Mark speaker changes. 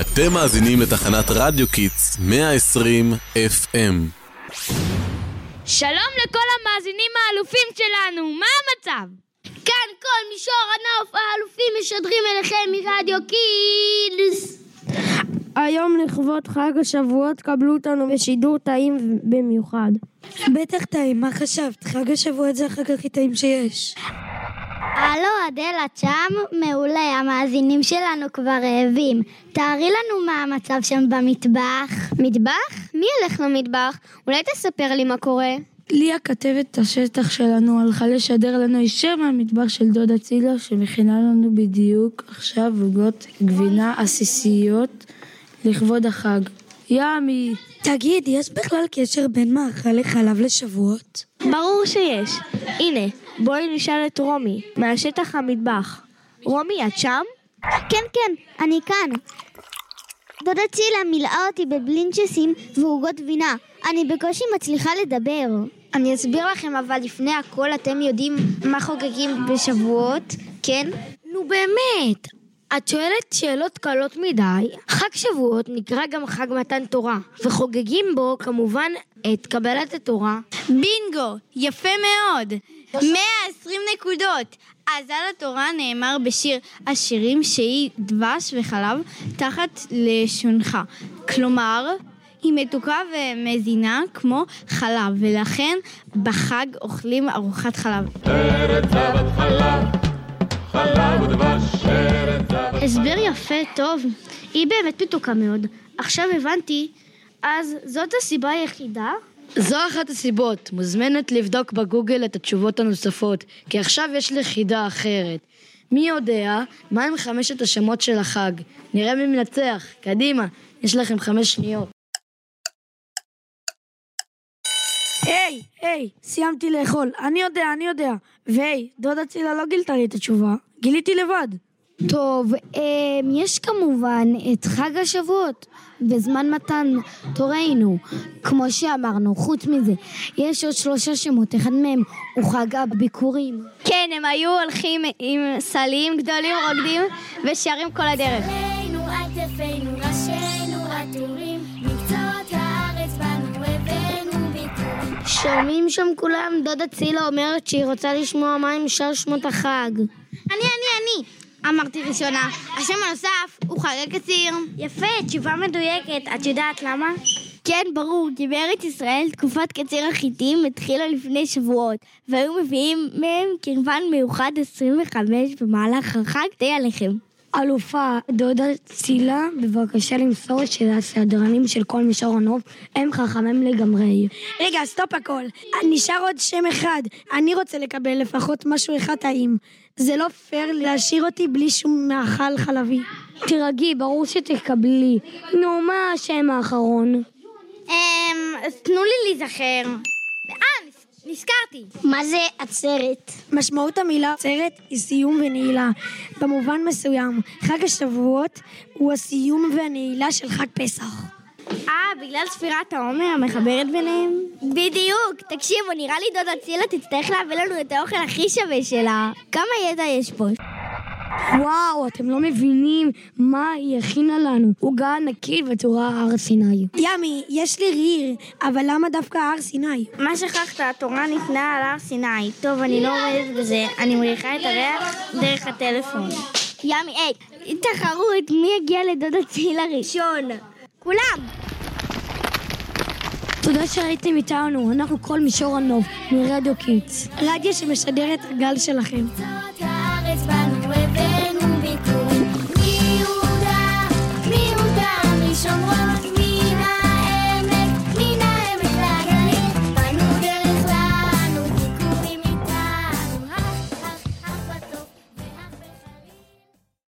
Speaker 1: אתם מאזינים לתחנת רדיו Kids 120 FM.
Speaker 2: שלום לכל המאזינים האלופים שלנו, מה המצב?
Speaker 3: כאן כל מישור הנוף האלופים משדרים אליכם מרדיו Kids.
Speaker 4: היום לכבוד חג השבועות קבלו אותנו בשידור טעים במיוחד.
Speaker 5: בטח טעים, מה חשבת? חג השבועות זה החג הכי טעים שיש.
Speaker 3: הלו אדל, את שם? מעולה, המאזינים שלנו כבר רעבים. תארי לנו מה המצב שם במטבח.
Speaker 2: מטבח? מי ילך למטבח? אולי תספר לי מה קורה.
Speaker 4: ליה כתבת השטח שלנו הלכה לשדר לנו ישר מהמטבח של דודה צילה שמכינה לנו בדיוק עכשיו עוגות גבינה עסיסיות לכבוד החג. ימי!
Speaker 5: תגיד, יש בכלל קשר בין מאכלי חלב לשבועות?
Speaker 2: ברור שיש. הנה, בואי נשאל את רומי, מהשטח המטבח. רומי, את שם?
Speaker 3: כן, כן, אני כאן. דודה צילה מילאה אותי בבלינצ'סים ועוגות גבינה. אני בקושי מצליחה לדבר.
Speaker 2: אני אסביר לכם, אבל לפני הכל אתם יודעים מה חוגגים בשבועות, כן? נו באמת, את שואלת שאלות קלות מדי. חג שבועות נקרא גם חג מתן תורה, וחוגגים בו כמובן את קבלת התורה.
Speaker 6: בינגו! יפה מאוד! 120 נקודות! אז על התורה נאמר בשיר השירים שהיא דבש וחלב תחת לשונך. כלומר, היא מתוקה ומזינה כמו חלב, ולכן בחג אוכלים ארוחת חלב.
Speaker 7: ארץ זבת חלב, חלב ודבש, ארץ זבת
Speaker 2: הסבר יפה, טוב. היא באמת מתוקה מאוד. עכשיו הבנתי, אז זאת הסיבה היחידה?
Speaker 4: זו אחת הסיבות, מוזמנת לבדוק בגוגל את התשובות הנוספות, כי עכשיו יש לי אחרת. מי יודע מהם חמשת השמות של החג? נראה מי מנצח. קדימה, יש לכם חמש שניות. היי, היי, סיימתי לאכול. אני יודע, אני יודע. והי, דודה צילה לא גילתה לי את התשובה. גיליתי לבד.
Speaker 2: טוב, אמ, יש כמובן את חג השבועות בזמן מתן תורנו. כמו שאמרנו, חוץ מזה, יש עוד שלושה שמות, אחד מהם הוא חג הביקורים.
Speaker 6: כן, הם היו הולכים עם סלים גדולים, רוקדים ושרים כל הדרך.
Speaker 3: ראשינו עטורים, הארץ בנו הבאנו.
Speaker 2: שומעים שם כולם, דודה צילה אומרת שהיא רוצה לשמוע מהם שאר שמות החג.
Speaker 6: אני, אני, אני! אמרתי ראשונה. השם הנוסף הוא חג הקציר.
Speaker 2: יפה, תשובה מדויקת. את יודעת למה?
Speaker 3: כן, ברור, כי בארץ ישראל תקופת קציר החיטים התחילה לפני שבועות, והיו מביאים מהם קרבן מיוחד 25 במהלך החג די עליכם.
Speaker 4: אלופה, דודה צילה, בבקשה למסור שהסדרנים של כל מישור הנוף הם חכמים לגמרי. רגע, סטופ הכל. נשאר עוד שם אחד. אני רוצה לקבל לפחות משהו אחד טעים. זה לא פייר להשאיר אותי בלי שום מאכל חלבי. תירגעי, ברור שתקבלי. נו, מה השם האחרון?
Speaker 6: אמ, תנו לי להיזכר. נזכרתי.
Speaker 3: מה זה עצרת?
Speaker 5: משמעות המילה עצרת היא סיום ונעילה. במובן מסוים, חג השבועות הוא הסיום והנעילה של חג פסח.
Speaker 6: אה, בגלל ספירת העומר המחברת ביניהם? בדיוק. תקשיבו, נראה לי דודה צילה תצטרך להביא לנו את האוכל הכי שווה שלה. כמה ידע יש פה?
Speaker 4: וואו, אתם לא מבינים מה היא הכינה לנו. עוגה ענקית בצורה הר סיני.
Speaker 5: yummy, יש לי ריר, אבל למה דווקא הר סיני?
Speaker 6: מה שכחת? התורה ניתנה על הר סיני. טוב, אני לא עומדת בזה. אני מריחה את הריח דרך הטלפון. yummy, היי, תחרות, מי יגיע לדודה צילה ראשון? כולם!
Speaker 4: תודה שהייתם איתנו, אנחנו כל מישור הנוף, מרדיו Kids.
Speaker 5: רדיו שמשדר את הגל שלכם.